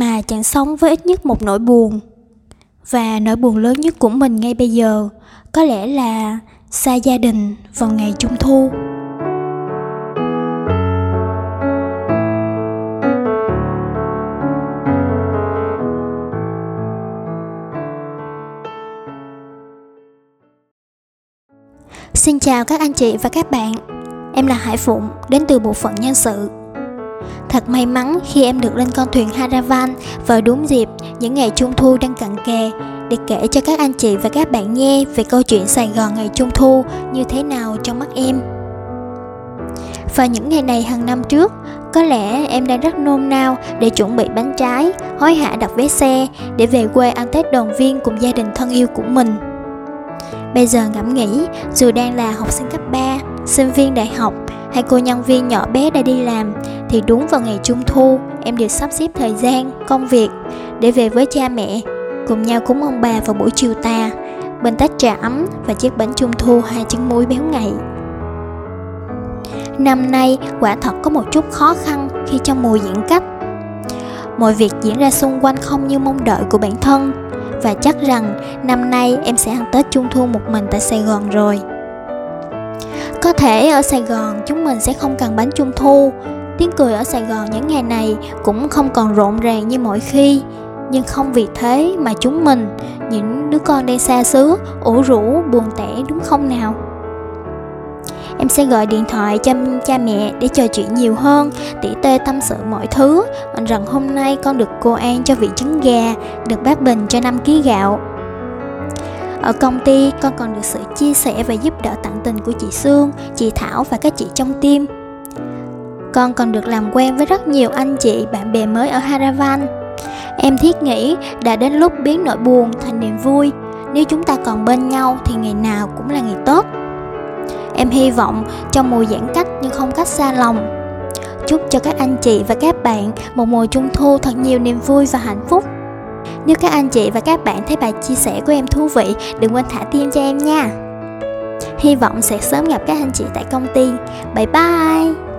mà chẳng sống với ít nhất một nỗi buồn. Và nỗi buồn lớn nhất của mình ngay bây giờ có lẽ là xa gia đình vào ngày trung thu. Xin chào các anh chị và các bạn. Em là Hải Phụng, đến từ bộ phận nhân sự. Thật may mắn khi em được lên con thuyền Haravan vào đúng dịp những ngày Trung Thu đang cận kề để kể cho các anh chị và các bạn nghe về câu chuyện Sài Gòn ngày Trung Thu như thế nào trong mắt em. Vào những ngày này hàng năm trước, có lẽ em đang rất nôn nao để chuẩn bị bánh trái, hối hả đặt vé xe để về quê ăn Tết đoàn viên cùng gia đình thân yêu của mình. Bây giờ ngẫm nghĩ, dù đang là học sinh cấp 3, sinh viên đại học hay cô nhân viên nhỏ bé đã đi làm thì đúng vào ngày trung thu em đều sắp xếp thời gian, công việc để về với cha mẹ cùng nhau cúng ông bà vào buổi chiều tà bên tách trà ấm và chiếc bánh trung thu hai trứng muối béo ngậy. Năm nay quả thật có một chút khó khăn khi trong mùa giãn cách. Mọi việc diễn ra xung quanh không như mong đợi của bản thân và chắc rằng năm nay em sẽ ăn Tết Trung Thu một mình tại Sài Gòn rồi. Có thể ở Sài Gòn chúng mình sẽ không cần bánh Trung Thu, tiếng cười ở Sài Gòn những ngày này cũng không còn rộn ràng như mọi khi, nhưng không vì thế mà chúng mình, những đứa con đang xa xứ, ủ rũ, buồn tẻ đúng không nào? Em sẽ gọi điện thoại cho cha mẹ để trò chuyện nhiều hơn, tỉ tê tâm sự mọi thứ, rằng hôm nay con được cô An cho vị trứng gà, được bác Bình cho 5 kg gạo. Ở công ty, con còn được sự chia sẻ và giúp đỡ tận tình của chị Sương, chị Thảo và các chị trong team. Con còn được làm quen với rất nhiều anh chị, bạn bè mới ở Haravan. Em thiết nghĩ đã đến lúc biến nỗi buồn thành niềm vui. Nếu chúng ta còn bên nhau thì ngày nào cũng là ngày tốt. Em hy vọng trong mùa giãn cách nhưng không cách xa lòng. Chúc cho các anh chị và các bạn một mùa trung thu thật nhiều niềm vui và hạnh phúc. Nếu các anh chị và các bạn thấy bài chia sẻ của em thú vị, đừng quên thả tim cho em nha. Hy vọng sẽ sớm gặp các anh chị tại công ty. Bye bye!